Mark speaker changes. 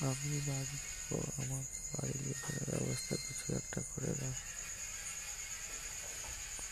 Speaker 1: আপনি বাড়ি ও আমার বাড়ি লেখা